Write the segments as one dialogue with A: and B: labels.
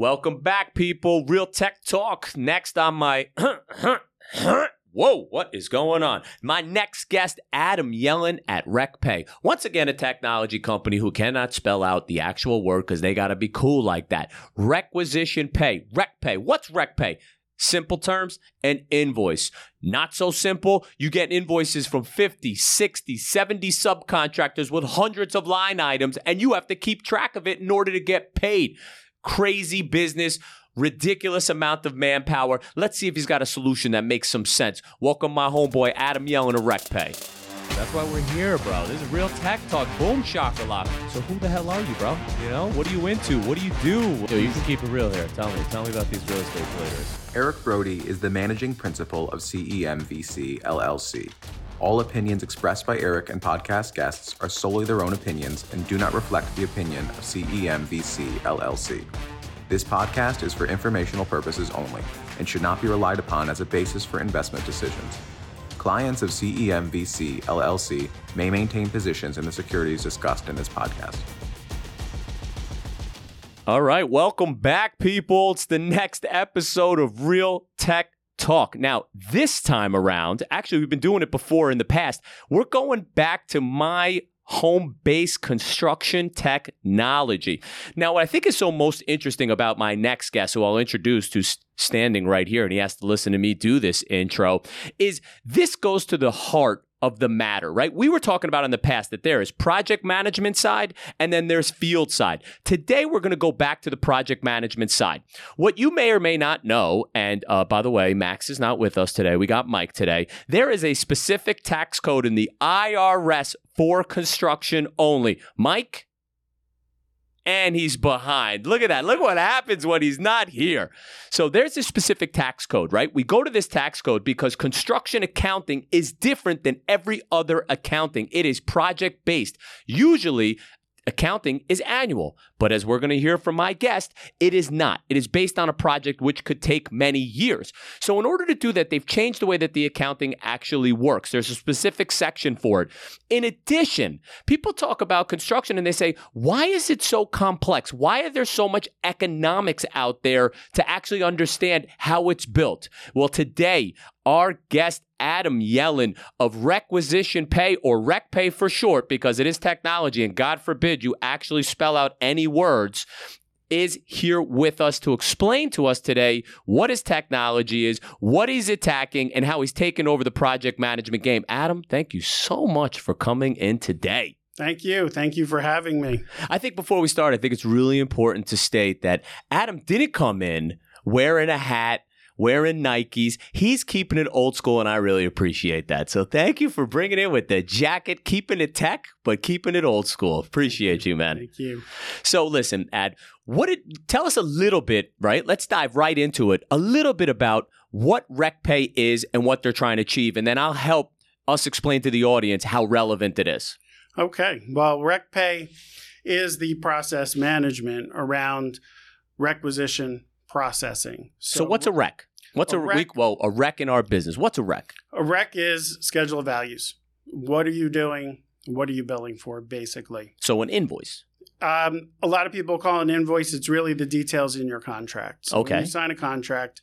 A: Welcome back, people. Real Tech Talk. Next on my. Whoa, what is going on? My next guest, Adam Yellin at REQPay. Once again, a technology company who cannot spell out the actual word because they got to be cool like that. Requisition pay. REQPay. What's REQPay? Simple terms, an invoice. Not so simple. You get invoices from 50, 60, 70 subcontractors with hundreds of line items, and you have to keep track of it in order to get paid. Crazy business ridiculous amount of manpower. Let's see if he's got a solution that makes some sense. Welcome, my homeboy Adam Yellin to REQPay. That's why we're here, bro. This is real tech talk. Boom shakalaka. So who the hell are you, bro? You know, what are you into? What do you do? Yo, you can keep it real here. Tell me. Tell me about these real estate players.
B: Eric Brody is the managing principal of CEMVC LLC. All opinions expressed by Eric and podcast guests are solely their own opinions and do not reflect the opinion of CEMVC LLC. This podcast is for informational purposes only and should not be relied upon as a basis for investment decisions. Clients of CEMVC LLC may maintain positions in the securities discussed in this podcast.
A: All right, welcome back, people. It's the next episode of Real Tech Talk. Now, this time around, actually, we've been doing it before in the past. We're going back to my home based construction technology. Now, what I think is so most interesting about my next guest, who I'll introduce, who's standing right here, and he has to listen to me do this intro, is this goes to the heart of the matter, right? We were talking about in the past that there is project management side and then there's field side. Today, we're going to go back to the project management side. What you may or may not know, and uh, by the way, Max is not with us today. We got Mike today. There is a specific tax code in the IRS for construction only. Mike, and he's behind. Look at that. Look what happens when he's not here. So there's a specific tax code, right? We go to this tax code because construction accounting is different than every other accounting. It is project based. Usually, accounting is annual. But as we're going to hear from my guest, it is not. It is based on a project which could take many years. So, in order to do that, they've changed the way that the accounting actually works. There's a specific section for it. In addition, people talk about construction and they say, why is it so complex? Why are there so much economics out there to actually understand how it's built? Well, today, our guest Adam Yellin of Requisition Pay or REQPay for short, because it is technology, and God forbid you actually spell out any words, is here with us to explain to us today what his technology is, what he's attacking, and how he's taken over the project management game. Adam, thank you so much for coming in today.
C: Thank you. Thank you for having me.
A: I think before we start, I think it's really important to state that Adam didn't come in wearing a hat wearing Nikes. He's keeping it old school, and I really appreciate that. So thank you for bringing it with the jacket, keeping it tech, but keeping it old school. Appreciate you, man.
C: Thank you.
A: So listen, Ad, what did tell us a little bit, right? Let's dive right into it. A little bit about what REQPay is and what they're trying to achieve, and then I'll help us explain to the audience how relevant it is.
C: Okay. Well, REQPay is the process management around requisition processing.
A: So, so what's a rec? What's a, a rec? Week, well, a rec in our business. What's a rec?
C: A rec is schedule of values. What are you doing? What are you billing for, basically?
A: So an invoice.
C: Um, a lot of people call an invoice. It's really the details in your contract. So
A: okay.
C: When you sign a contract,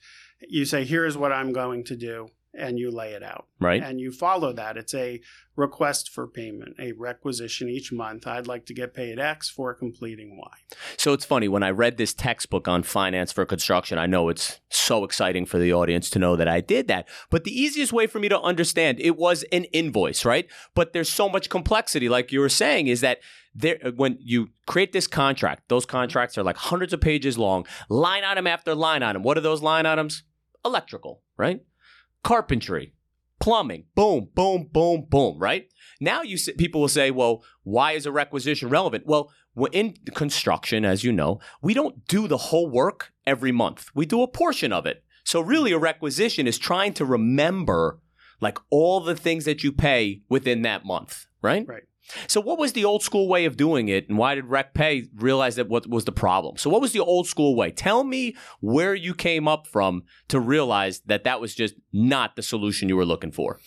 C: you say, "Here's what I'm going to do." And you lay it out.
A: Right.
C: And you follow that. It's a request for payment, a requisition each month. I'd like to get paid X for completing Y.
A: So it's funny, when I read this textbook on finance for construction, I know it's so exciting for the audience to know that I did that. But the easiest way for me to understand it was an invoice, right? But there's so much complexity, like you were saying, is that there when you create this contract, those contracts are like hundreds of pages long, line item after line item. What are those line items? Electrical, right? Carpentry, plumbing, boom, boom, boom, boom, right? Now you people will say, well, why is a requisition relevant? Well, in construction, as you know, we don't do the whole work every month. We do a portion of it. So really a requisition is trying to remember like all the things that you pay within that month, right?
C: Right.
A: So, what was the old school way of doing it, and why did REQPay realize that what was the problem? So, what was the old school way? Tell me where you came up from to realize that that was just not the solution you were looking for.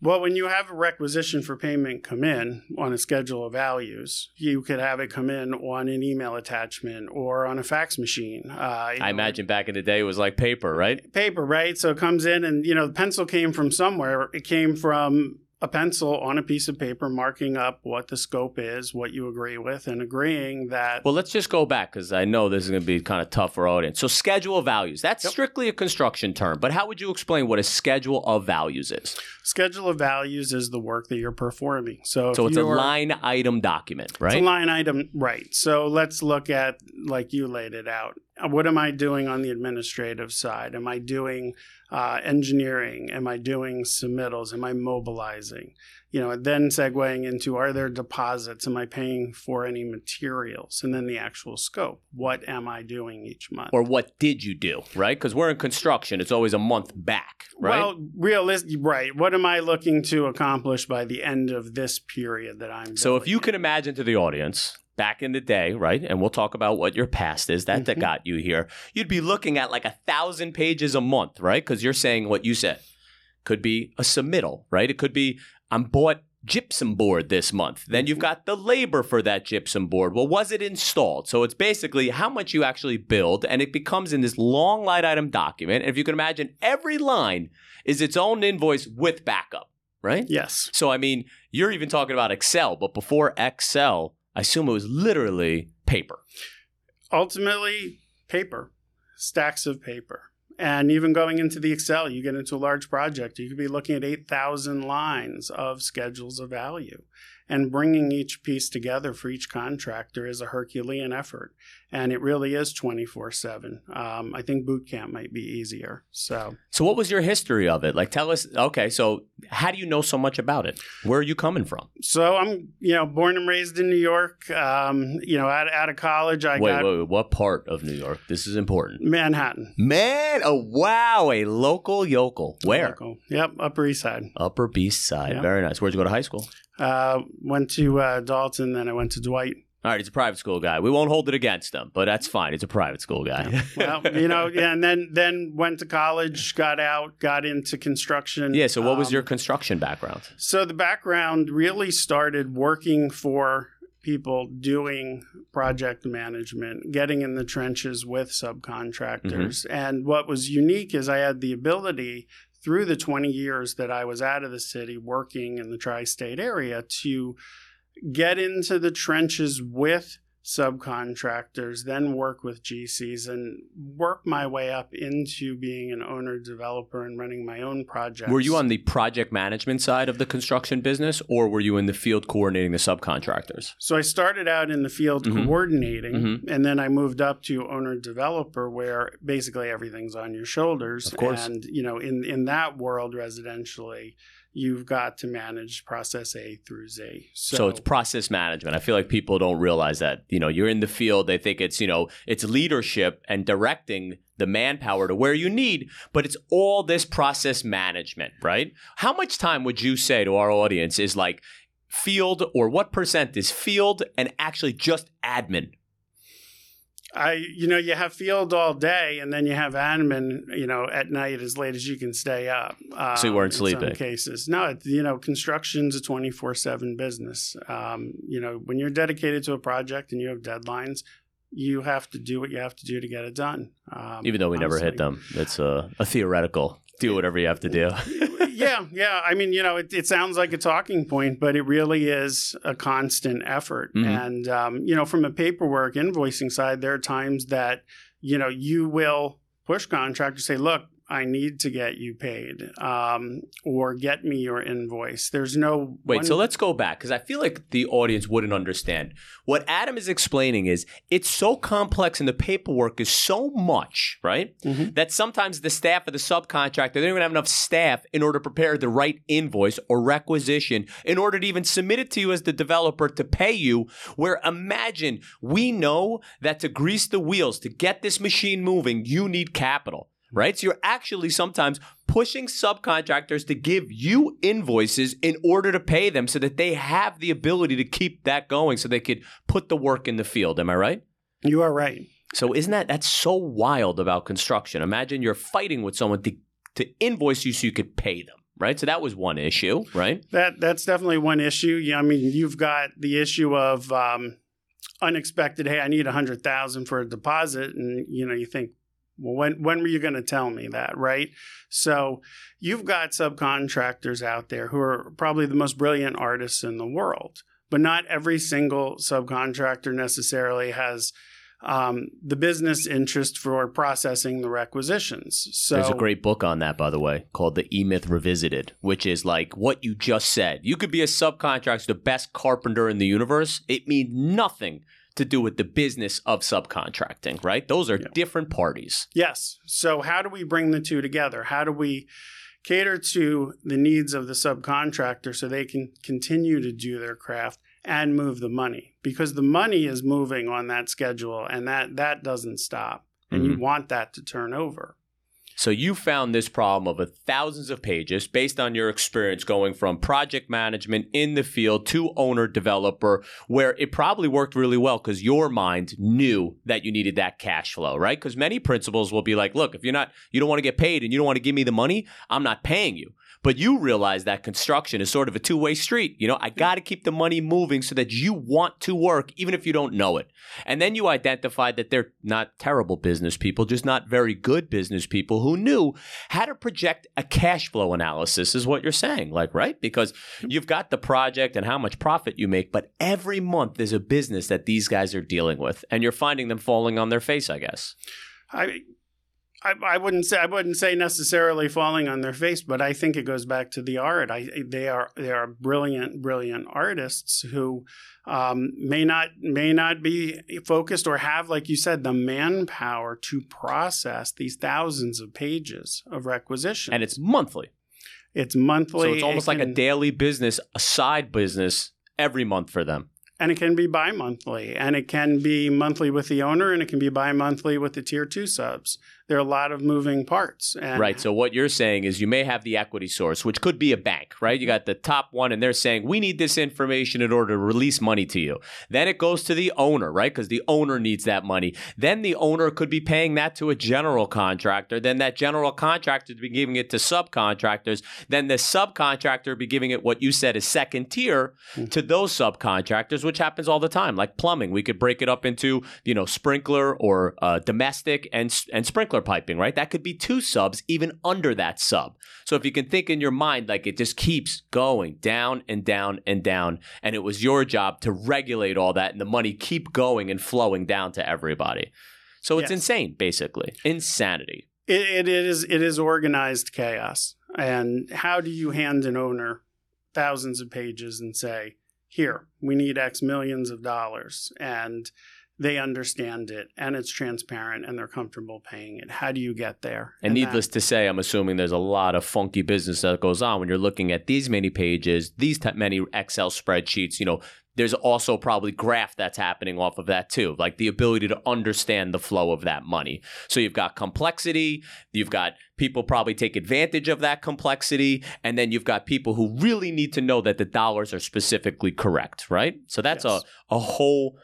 C: Well, when you have a requisition for payment come in on a schedule of values, you could have it come in on an email attachment or on a fax machine. Uh,
A: I
C: know,
A: imagine back in the day it was like paper, right?
C: paper, right? So it comes in, and you know, the pencil came from somewhere. It came from a pencil on a piece of paper, marking up what the scope is, what you agree with, and agreeing that.
A: Well, let's just go back because I know this is going to be kind of tough for audience. So, schedule of values, that's
C: Yep.
A: strictly a construction term, but how would you explain what a schedule of values is?
C: schedule of values is the work that you're performing. So,
A: So, it's a line item document,
C: It's
A: right?
C: a line item, right? So let's look at like you laid it out. Uh, What am I doing on the administrative side? Am I doing uh, engineering? Am I doing submittals? Am I mobilizing? You know, then segueing into are there deposits? Am I paying for any materials? And then the actual scope. What am I doing each month?
A: Or what did you do, right? Because we're in construction, it's always a month back, right?
C: Well, realistic, right? What am I looking to accomplish by the end of this period that I'm?
A: So if you
C: in?
A: can imagine to the audience back in the day, right? And we'll talk about what your past is that that
C: Mhm.
A: got you here. You'd be looking at like a thousand pages a month, right? Because you're saying what you said. Could be a submittal, right? It could be I'm bought gypsum board this month. Then you've got the labor for that gypsum board. Well, was it installed? So it's basically how much you actually build, and it becomes in this long line item document. And if you can imagine, every line is its own invoice with backup, right?
C: yes,
A: So, I mean, you're even talking about Excel, but before Excel, I assume it was literally paper.
C: ultimately paper. Stacks of paper. And even going into the excel you get into a large project you could be looking at 8000 lines of schedules of value and bringing each piece together for each contractor is a herculean effort and it really is 24-7 um, i think boot camp might be easier so
A: So, what was your history of it? Like, tell us, okay, so how do you know so much about it? Where are you coming from?
C: so i'm you know born and raised in new york um, you know out, out of college i
A: wait,
C: got
A: wait, wait, what part of New York? This is important.
C: manhattan
A: Man, oh, wow, a local yokel. Where?
C: Local. yep upper east side
A: Upper East Side.
C: Yeah.
A: Very nice. Where'd you go to high school?
C: Uh, went to uh, Dalton, then I went to Dwight.
A: All right, he's a private school guy. We won't hold it against him, but that's fine. He's a private school guy.
C: Well, you know, yeah, and then then went to college, got out, got into construction.
A: yeah, so what was
C: Um,
A: your construction background?
C: So the background really started working for people doing project management, getting in the trenches with subcontractors.
A: Mm-hmm.
C: And what was unique is I had the ability through the 20 years that I was out of the city working in the tri-state area to get into the trenches with subcontractors, then work with GCs and work my way up into being an owner developer and running my own projects.
A: Were you on the project management side of the construction business, or were you in the field coordinating the subcontractors?
C: So I started out in the field
A: Mhm.
C: coordinating,
A: Mhm.
C: and then I moved up to owner developer, where basically everything's on your shoulders.
A: Of course.
C: And you know, in in that world, residentially, you've got to manage process A through Z. So,
A: So, it's process management. I feel like people don't realize that. You know, you're in the field, they think it's, you know, it's leadership and directing the manpower to where you need, but it's all this process management, right? How much time would you say to our audience is like field or what percent is field and actually just admin?
C: I, you know, you have field all day, and then you have admin, you know, at night as late as you can stay up. Um,
A: So you weren't
C: in
A: sleeping?
C: Some cases, no. It, you know, construction's a twenty four seven business. Um, you know, when you're dedicated to a project and you have deadlines, you have to do what you have to do to get it done. Um,
A: Even though we never hit them. It's a, a theoretical. Do whatever you have to do.
C: yeah, yeah. I mean, you know, it, it sounds like a talking point, but it really is a constant effort.
A: Mhm.
C: And, um, you know, from a paperwork invoicing side, there are times that, you know, you will push contractors say, look, I need to get you paid um, or get me your invoice. There's no.
A: Wait,
C: one-
A: so let's go back because I feel like the audience wouldn't understand. What Adam is explaining is it's so complex and the paperwork is so much, right?
C: Mhm.
A: That sometimes the staff of the subcontractor, they don't even have enough staff in order to prepare the right invoice or requisition in order to even submit it to you as the developer to pay you. Where imagine we know that to grease the wheels, to get this machine moving, you need capital. Right? So you're actually sometimes pushing subcontractors to give you invoices in order to pay them so that they have the ability to keep that going so they could put the work in the field. Am I right?
C: You are right.
A: So isn't that that's so wild about construction? Imagine you're fighting with someone to, to invoice you so you could pay them. right? So that was one issue, right?
C: That that's definitely one issue. Yeah, I mean, you've got the issue of um, unexpected. Hey, I need a hundred thousand for a deposit, and you know, you think, well, when when were you going to tell me that, right? So you've got subcontractors out there who are probably the most brilliant artists in the world, but not every single subcontractor necessarily has um, the business interest for processing the requisitions. So
A: There's a great book on that, by the way, called The E Myth Revisited, which is like what you just said. You could be a subcontractor, the best carpenter in the universe. It means nothing to do with the business of subcontracting, right? Those are
C: Yeah.
A: different parties.
C: Yes. So, how do we bring the two together? How do we cater to the needs of the subcontractor so they can continue to do their craft and move the money? Because the money is moving on that schedule and that, that doesn't stop. And you mm-hmm. want that to turn over.
A: So you found this problem of a thousands of pages based on your experience going from project management in the field to owner developer, where it probably worked really well because your mind knew that you needed that cash flow, right? Because many principals will be like, look, if you're not, you don't want to get paid and you don't want to give me the money, I'm not paying you. But you realize that construction is sort of a two way street. You know, I got to keep the money moving so that you want to work, even if you don't know it. And then you identify that they're not terrible business people, just not very good business people who knew how to project a cash flow analysis, is what you're saying. Like, right? Because you've got the project and how much profit you make, but every month there's a business that these guys are dealing with, and you're finding them falling on their face, I guess.
C: I, I, I wouldn't say I wouldn't say necessarily falling on their face, but I think it goes back to the art. I they are they are brilliant brilliant artists who um, may not may not be focused or have, like you said, the manpower to process these thousands of pages of requisition.
A: And it's monthly.
C: it's monthly.
A: So it's almost
C: it
A: like a daily business, a side business every month for them.
C: and it can be bi-monthly and it can be monthly with the owner and it can be bi-monthly with the tier two subs there are a lot of moving parts and
A: Right. So what you're saying is you may have the equity source, which could be a bank, right? You got the top one, and they're saying we need this information in order to release money to you. Then it goes to the owner, right? Because the owner needs that money. Then the owner could be paying that to a general contractor. Then that general contractor to be giving it to subcontractors. Then the subcontractor would be giving it what you said is second tier to those subcontractors, which happens all the time. Like plumbing, we could break it up into you know sprinkler or uh, domestic and and sprinkler piping, right? That could be two subs even under that sub. So if you can think in your mind, like it just keeps going down and down and down, and it was your job to regulate all that, and the money keep going and flowing down to everybody. So it's
C: Yes.
A: insane, basically insanity.
C: it, it is it is organized chaos and how do you hand an owner thousands of pages and say here we need x millions of dollars and they understand it and it's transparent and they're comfortable paying it how do you get there
A: And
C: that-
A: needless to say, I'm assuming there's a lot of funky business that goes on when you're looking at these many pages, these t- many Excel spreadsheets. You know, there's also probably graph that's happening off of that too, like the ability to understand the flow of that money. So you've got complexity, you've got people probably take advantage of that complexity, and then you've got people who really need to know that the dollars are specifically correct, right? So that's
C: Yes.
A: a a whole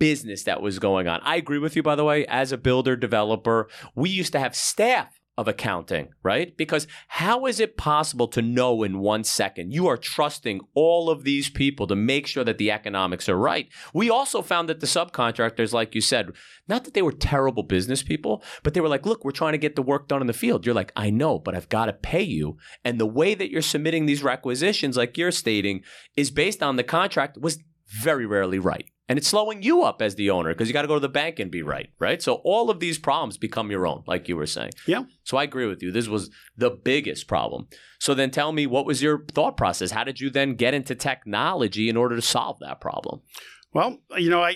A: business that was going on. I agree with you, by the way. As a builder developer, we used to have staff of accounting, right? Because how is it possible to know in one second? You are trusting all of these people to make sure that the economics are right. We also found that the subcontractors, like you said, not that they were terrible business people, but they were like, look, we're trying to get the work done in the field. You're like, I know, but I've got to pay you. And the way that you're submitting these requisitions, like you're stating, is based on the contract was very rarely right. And it's slowing you up as the owner because you got to go to the bank and be right, right? So all of these problems become your own, like you were saying.
C: Yeah.
A: So I agree with you. This was the biggest problem. So then tell me, what was your thought process? How did you then get into technology in order to solve that problem?
C: Well, you know, I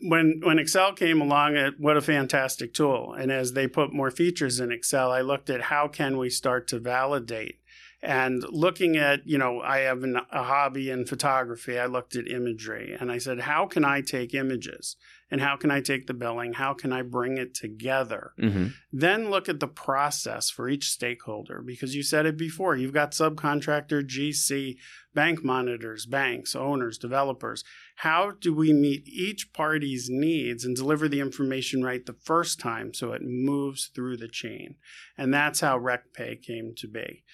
C: when when Excel came along, it, what a fantastic tool. And as they put more features in Excel, I looked at how can we start to validate. And looking at, you know, I have an, a hobby in photography. I looked at imagery and I said, how can I take images and how can I take the billing? How can I bring it together?
A: Mm-hmm.
C: Then look at the process for each stakeholder because you said it before. You've got subcontractor, GC, bank monitors, banks, owners, developers. How do we meet each party's needs and deliver the information right the first time so it moves through the chain? And that's how REQPay came to be.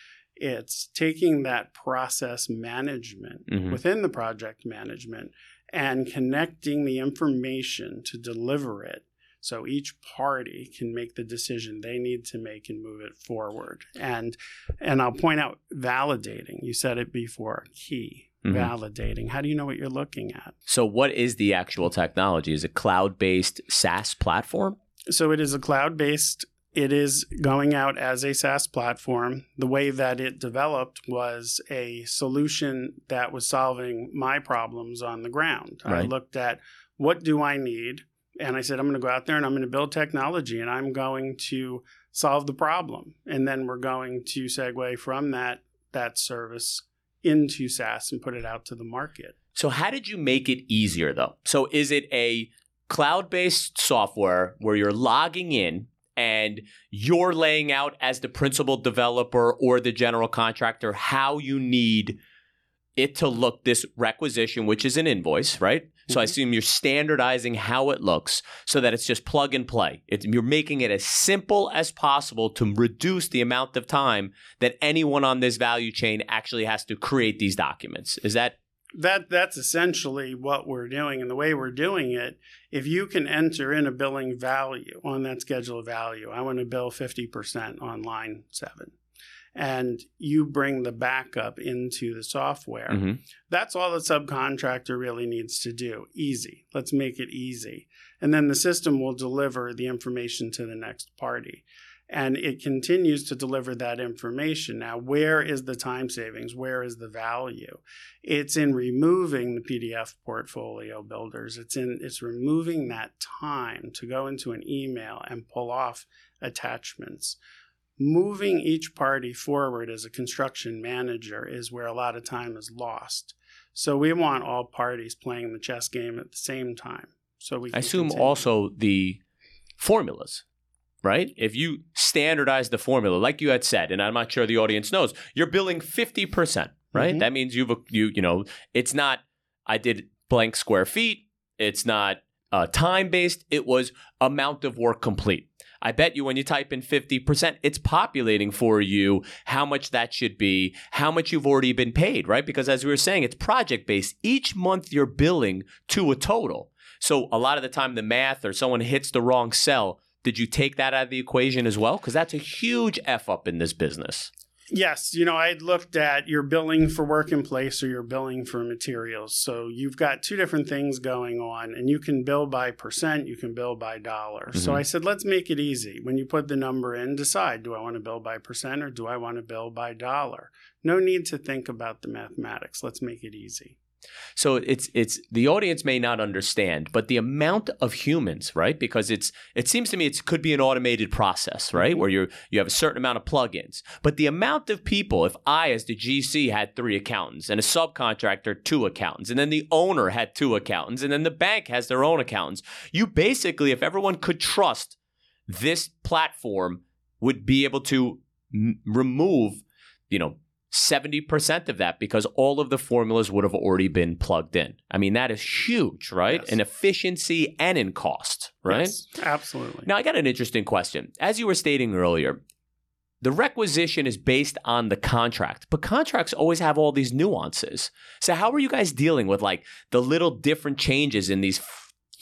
C: It's taking that process management
A: Mhm.
C: within the project management and connecting the information to deliver it so each party can make the decision they need to make and move it forward. And and I'll point out validating. You said it before, key.
A: Mhm.
C: Validating. How do you know what you're looking at?
A: So, what is the actual technology? Is it cloud based SaaS platform?
C: So it is a cloud based. It is going out as a SaaS platform. The way that it developed was a solution that was solving my problems on the ground. I looked at what do I need, and I said I'm going to go out there and I'm going to build technology, and I'm going to solve the problem, and then we're going to segue from that that service into SaaS and put it out to the market.
A: So, how did you make it easier though? So, is it a cloud based software where you're logging in and you're laying out as the principal developer or the general contractor how you need it to look this requisition, which is an invoice, right? So I
C: Mhm.
A: assume you're standardizing how it looks so that it's just plug and play. It's, you're making it as simple as possible to reduce the amount of time that anyone on this value chain actually has to create these documents. Is that
C: that that's essentially what we're doing and the way we're doing it if you can enter in a billing value on that schedule of value i want to bill 50% on line 7 and you bring the backup into the software
A: Mhm.
C: that's all the subcontractor really needs to do easy let's make it easy and then the system will deliver the information to the next party and it continues to deliver that information. Now where is the time savings? Where is the value? It's in removing the pdf portfolio builders. It's in it's removing that time to go into an email and pull off attachments. Moving each party forward as a construction manager is where a lot of time is lost. So we want all parties playing the chess game at the same time so we
A: I assume
C: continue.
A: also the formulas, right? If you standardize the formula, like you had said, and I'm not sure the audience knows, you're billing 50%, right?
C: Mhm.
A: That means you've, you, you know, it's not, I did blank square feet. It's not uh, time based. It was amount of work complete. I bet you when you type in 50%, it's populating for you how much that should be, how much you've already been paid, right? Because as we were saying, it's project based. Each month you're billing to a total. So a lot of the time, the math or someone hits the wrong cell. Did you take that out of the equation as well? Because that's a huge F up in this business.
C: Yes, you know, I looked at your billing for work in place or your billing for materials. So you've got two different things going on, and you can bill by percent, you can bill by dollar. So
A: Mhm.
C: I said, let's make it easy. When you put the number in, decide do I want to bill by percent or do I want to bill by dollar? No need to think about the mathematics. Let's make it easy.
A: So it's it's the audience may not understand, but the amount of humans, right? Because it's it seems to me it could be an automated process, right? Mm-hmm. Where you you have a certain amount of plugins, but the amount of people, if I as the GC had three accountants and a subcontractor two accountants, and then the owner had two accountants, and then the bank has their own accountants, you basically, if everyone could trust this platform, would be able to m- remove, you know, 70% of that because all of the formulas would have already been plugged in. I mean, that is huge, right?
C: Yes.
A: In efficiency and in cost, right?
C: Yes, absolutely.
A: Now, I got an interesting question. As you were stating earlier, the requisition is based on the contract, but contracts always have all these nuances. So, how are you guys dealing with like the little different changes in these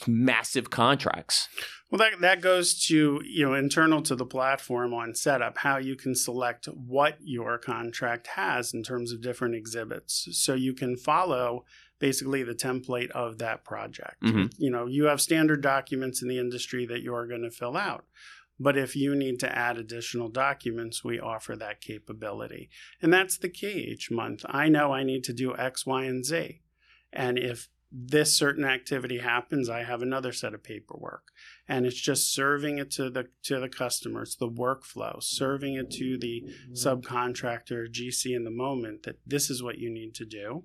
A: massive contracts?
C: Well, that, that goes to, you know, internal to the platform on setup, how you can select what your contract has in terms of different exhibits. So you can follow basically the template of that project.
A: Mhm.
C: You know, you have standard documents in the industry that you're going to fill out. But if you need to add additional documents, we offer that capability. And that's the key each month. I know I need to do X, Y, and Z. And if this certain activity happens, I have another set of paperwork and it's just serving it to the to the customer. It's the workflow, serving it to the subcontractor, GC in the moment that this is what you need to do.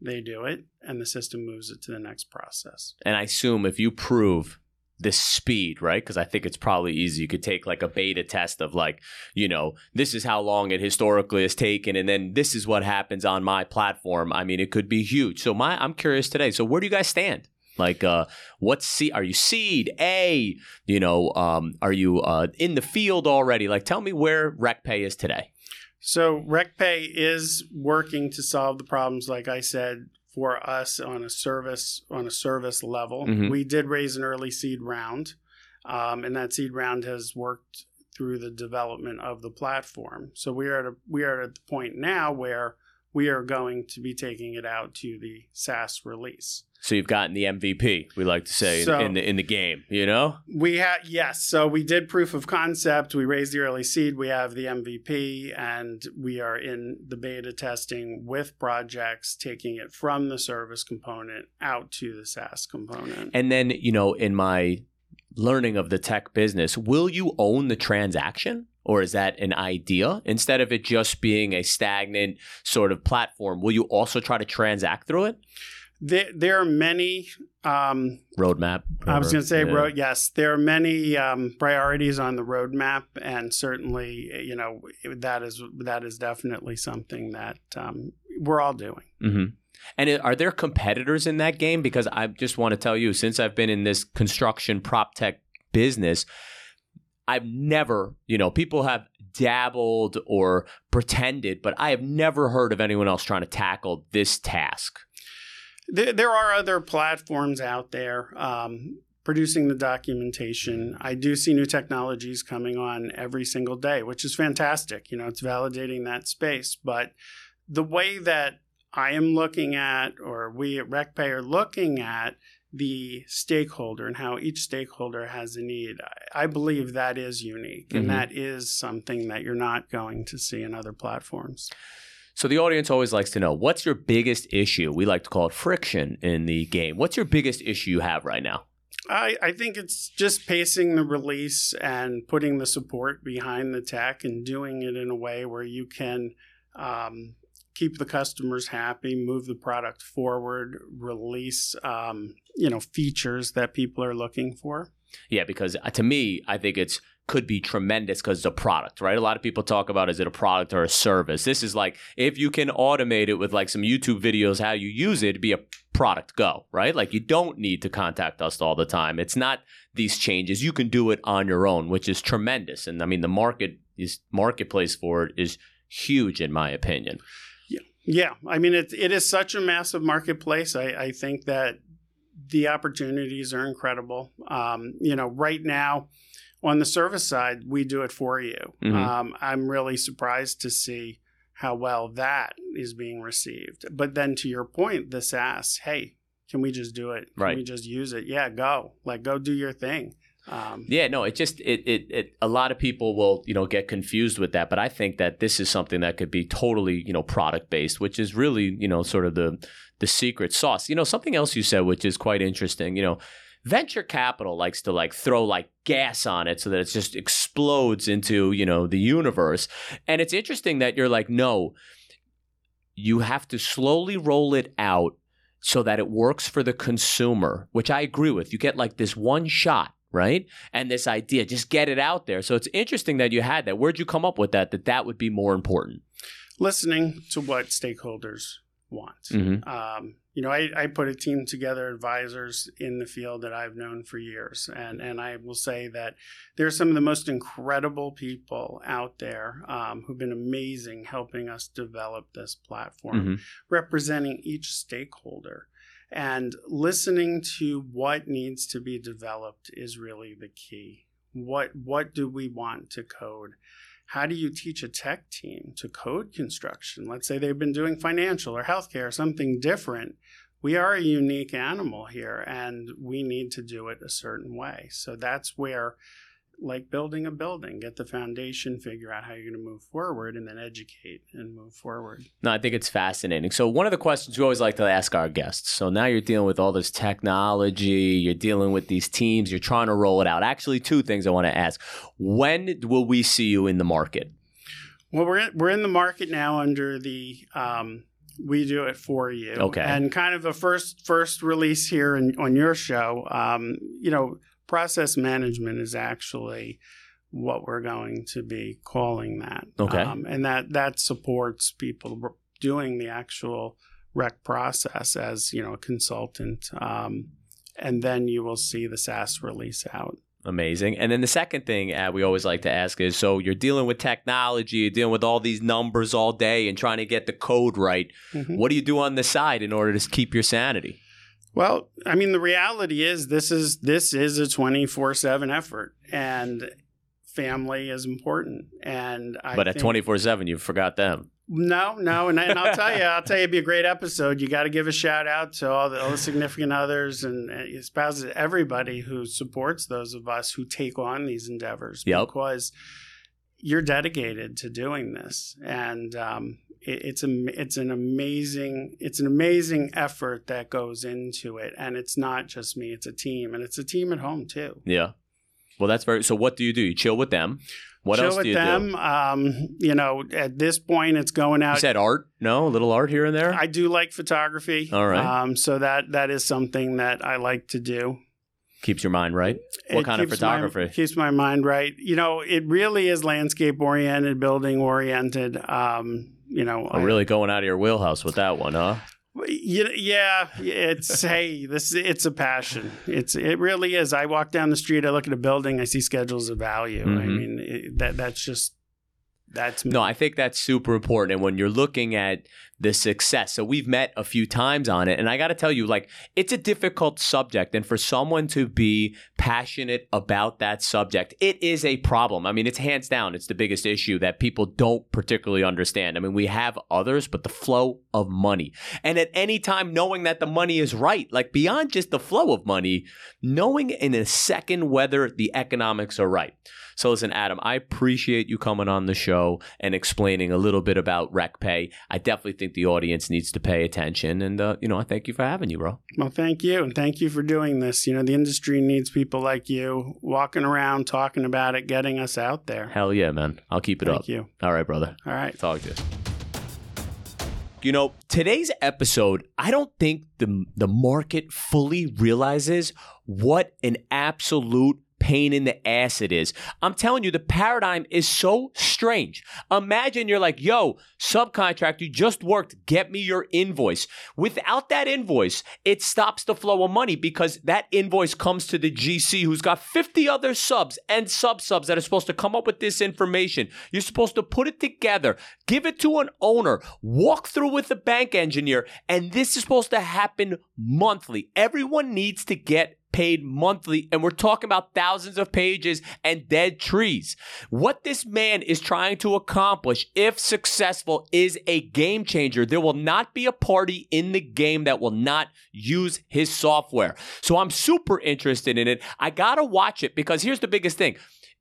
C: They do it, and the system moves it to the next process.
A: And I assume if you prove this speed, right? Because I think it's probably easy. You could take like a beta test of like, you know, this is how long it historically has taken, and then this is what happens on my platform. I mean, it could be huge. So my, I'm curious today. So where do you guys stand? Like, uh, what C? Are you seed A? You know, um, are you uh, in the field already? Like, tell me where REQPay is today.
C: So REQPay is working to solve the problems, like I said, for us on a service on a service level.
A: Mhm.
C: We did raise an early seed round, um, and that seed round has worked through the development of the platform. So we are at a, we are at the point now where we are going to be taking it out to the SaaS release.
A: So you've gotten the MVP, we like to say, in-
C: So-
A: in, the in the game. You know,
C: We had yes, so we did proof of concept. We raised the early seed. We have the MVP, and we are in the beta testing with projects, taking it from the service component out to the SaaS component.
A: and then you know, in my learning of the tech business, will you own the transaction? Or is that an idea? Instead of it just being a stagnant sort of platform, will you also try to transact through it?
C: There, there are many. Um,
A: Roadmap.
C: I was going to say,
A: yeah.
C: ro- yes, there are many um, priorities on the roadmap, and certainly, you know, that is that is definitely something that um, we're all doing.
A: hmm And are there competitors in that game? Because I just want to tell you, since I've been in this construction prop tech business, I've never, you know, people have dabbled or pretended, but I have never heard of anyone else trying to tackle this task.
C: There, there are other platforms out there um, producing the documentation. I do see new technologies coming on every single day, which is fantastic. You know, it's validating that space. But the way that I am looking at, or we at REQPay are looking at the stakeholder and how each stakeholder has a need, I, believe that is unique.
A: Mhm.
C: And that is something that you're not going to see in other platforms.
A: So the audience always likes to know what's your biggest issue? We like to call it friction in the game. What's your biggest issue you have right now?
C: I, I think it's just pacing the release and putting the support behind the tech and doing it in a way where you can um, keep the customers happy, move the product forward, release um, you know features that people are looking for.
A: Yeah, because uh, to me, I think it's could be tremendous because it's a product, right? A lot of people talk about is it a product or a service. This is like if you can automate it with like some YouTube videos how you use it, be a product go, right? Like you don't need to contact us all the time. It's not these changes. You can do it on your own, which is tremendous. And I mean the market is marketplace for it is huge in my opinion.
C: Yeah, I mean it. It is such a massive marketplace. I, I think that the opportunities are incredible. Um, you know, right now on the service side, we do it for you.
A: Mhm.
C: Um, I'm really surprised to see how well that is being received. But then to your point, the SaaS, hey, can we just do it? Can
A: Right.
C: we just use it? Yeah, go. Like go do your thing. Um,
A: Yeah, no, it just it, it it a lot of people will you know get confused with that, but I think that this is something that could be totally you know product based, which is really you know sort of the the secret sauce. You know, something else you said which is quite interesting. You know, venture capital likes to like throw like gas on it so that it just explodes into you know the universe, and it's interesting that you're like no, you have to slowly roll it out so that it works for the consumer, which I agree with. You get like this one shot, right? And this idea, just get it out there. So it's interesting that you had that. Where'd you come up with that? That that would be more important.
C: listening to what stakeholders want.
A: Mm-hmm.
C: Um, you know, I, I put a team together, advisors in the field that I've known for years, and and I will say that there's some of the most incredible people out there um, who've been amazing helping us develop this platform,
A: Mm-hmm.
C: representing each stakeholder. And listening to what needs to be developed is really the key. What what do we want to code? How do you teach a tech team to code construction? Let's say they've been doing financial or healthcare or something different. We are a unique animal here and we need to do it a certain way. So that's where, like building a building, get the foundation, figure out how you're going to move forward, and then educate and move forward.
A: No, I think it's fascinating. So one of the questions we always like to ask our guests. So now you're dealing with all this technology, you're dealing with these teams, you're trying to roll it out. Actually, two things I want to ask. When will we see you in the market?
C: Well, we're in, we're in the market now under the um, we do it for you.
A: Okay.
C: And kind of a first first release here in, on your show. Um, you know, process management is actually what we're going to be calling that.
A: Okay.
C: Um, and that that supports people doing the actual rec process as you know a consultant. Um, and then you will see the SaaS release out
A: Amazing. And then the second thing uh, we always like to ask is so you're dealing with technology, you're dealing with all these numbers all day and trying to get the code right.
C: Mhm.
A: What do you do on the side in order to keep your sanity?
C: Well, I mean, the reality is this is this is a twenty four seven effort, and family is important. And I
A: but at 24 7, you forgot them.
C: No, no, and, and I'll tell you, I'll tell you, it'd be a great episode. You got to give a shout out to all the, all the significant others and uh, spouses, everybody who supports those of us who take on these endeavors
A: Yep.
C: because you're dedicated to doing this, and um, it, it's a it's an amazing it's an amazing effort that goes into it, and it's not just me; it's a team, and it's a team at home too.
A: Yeah. Well, that's very. So, what do you do? You chill with them. What
C: Chill
A: else do you chill with
C: them. Um, you know, at this point, it's going out.
A: You said art? No, a little art here and there.
C: I do like photography.
A: All right.
C: Um, so that that is something that I like to do.
A: Keeps your mind right. What
C: It
A: kind of
C: keeps my-
A: photography?
C: keeps my mind right. You know, it really is landscape oriented, building oriented. Um, you know,
A: I'm really going out of your wheelhouse with that one, huh?
C: Yeah, it's hey, this it's a passion. It's it really is. I walk down the street, I look at a building, I see schedules of value. I
A: Mhm.
C: mean, it, that that's just that's me.
A: No, I think that's super important. And when you're looking at the success, so we've met a few times on it, and I got to tell you, like, it's a difficult subject. And for someone to be passionate about that subject, it is a problem. I mean, it's hands down, it's the biggest issue that people don't particularly understand. I mean, we have others, but the flow of money. And at any time, knowing that the money is right, like beyond just the flow of money, knowing in a second whether the economics are right. So listen, Adam, I appreciate you coming on the show and explaining a little bit about REQPay. I definitely think the audience needs to pay attention, and uh, you know, I thank you for having you, bro.
C: Well, thank you. And thank you for doing this. You know, the industry needs people like you walking around, talking about it, getting us out there.
A: Hell yeah, man. I'll keep it
C: Thank
A: up.
C: Thank you.
A: All right, brother.
C: All right.
A: Talk to you. You know, today's episode, I don't think the the market fully realizes what an absolute pain in the ass it is. I'm telling you, the paradigm is so strange. Imagine you're like, yo, subcontract, you just worked, get me your invoice. Without that invoice, it stops the flow of money because that invoice comes to the GC who's got 50 other subs and sub subs that are supposed to come up with this information. You're supposed to put it together, give it to an owner, walk through with the bank engineer, and this is supposed to happen monthly. Everyone needs to get paid monthly, and we're talking about thousands of pages and dead trees. What this man is trying to accomplish, if successful, is a game changer. There will not be a party in the game that will not use his software. So I'm super interested in it. I gotta watch it because here's the biggest thing.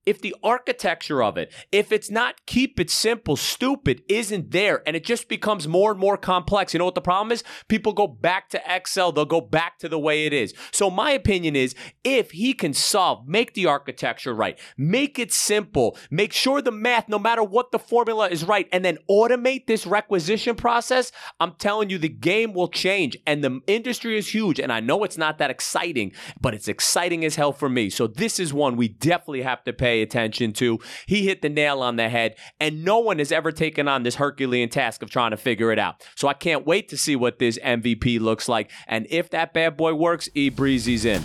A: If the architecture of it, if it's not keep it simple, stupid, isn't there, and it just becomes more and more complex, you know what the problem is? People go back to Excel, they'll go back to the way it is. So, my opinion is if he can solve, make the architecture right, make it simple, make sure the math, no matter what the formula is right, and then automate this requisition process, I'm telling you, the game will change. And the industry is huge. And I know it's not that exciting, but it's exciting as hell for me. So, this is one we definitely have to attention to. He hit the nail on the head, and no one has ever taken on this Herculean task of trying to figure it out. So, I can't wait to see what this MVP looks like. And if that bad boy works, E Breezy's in.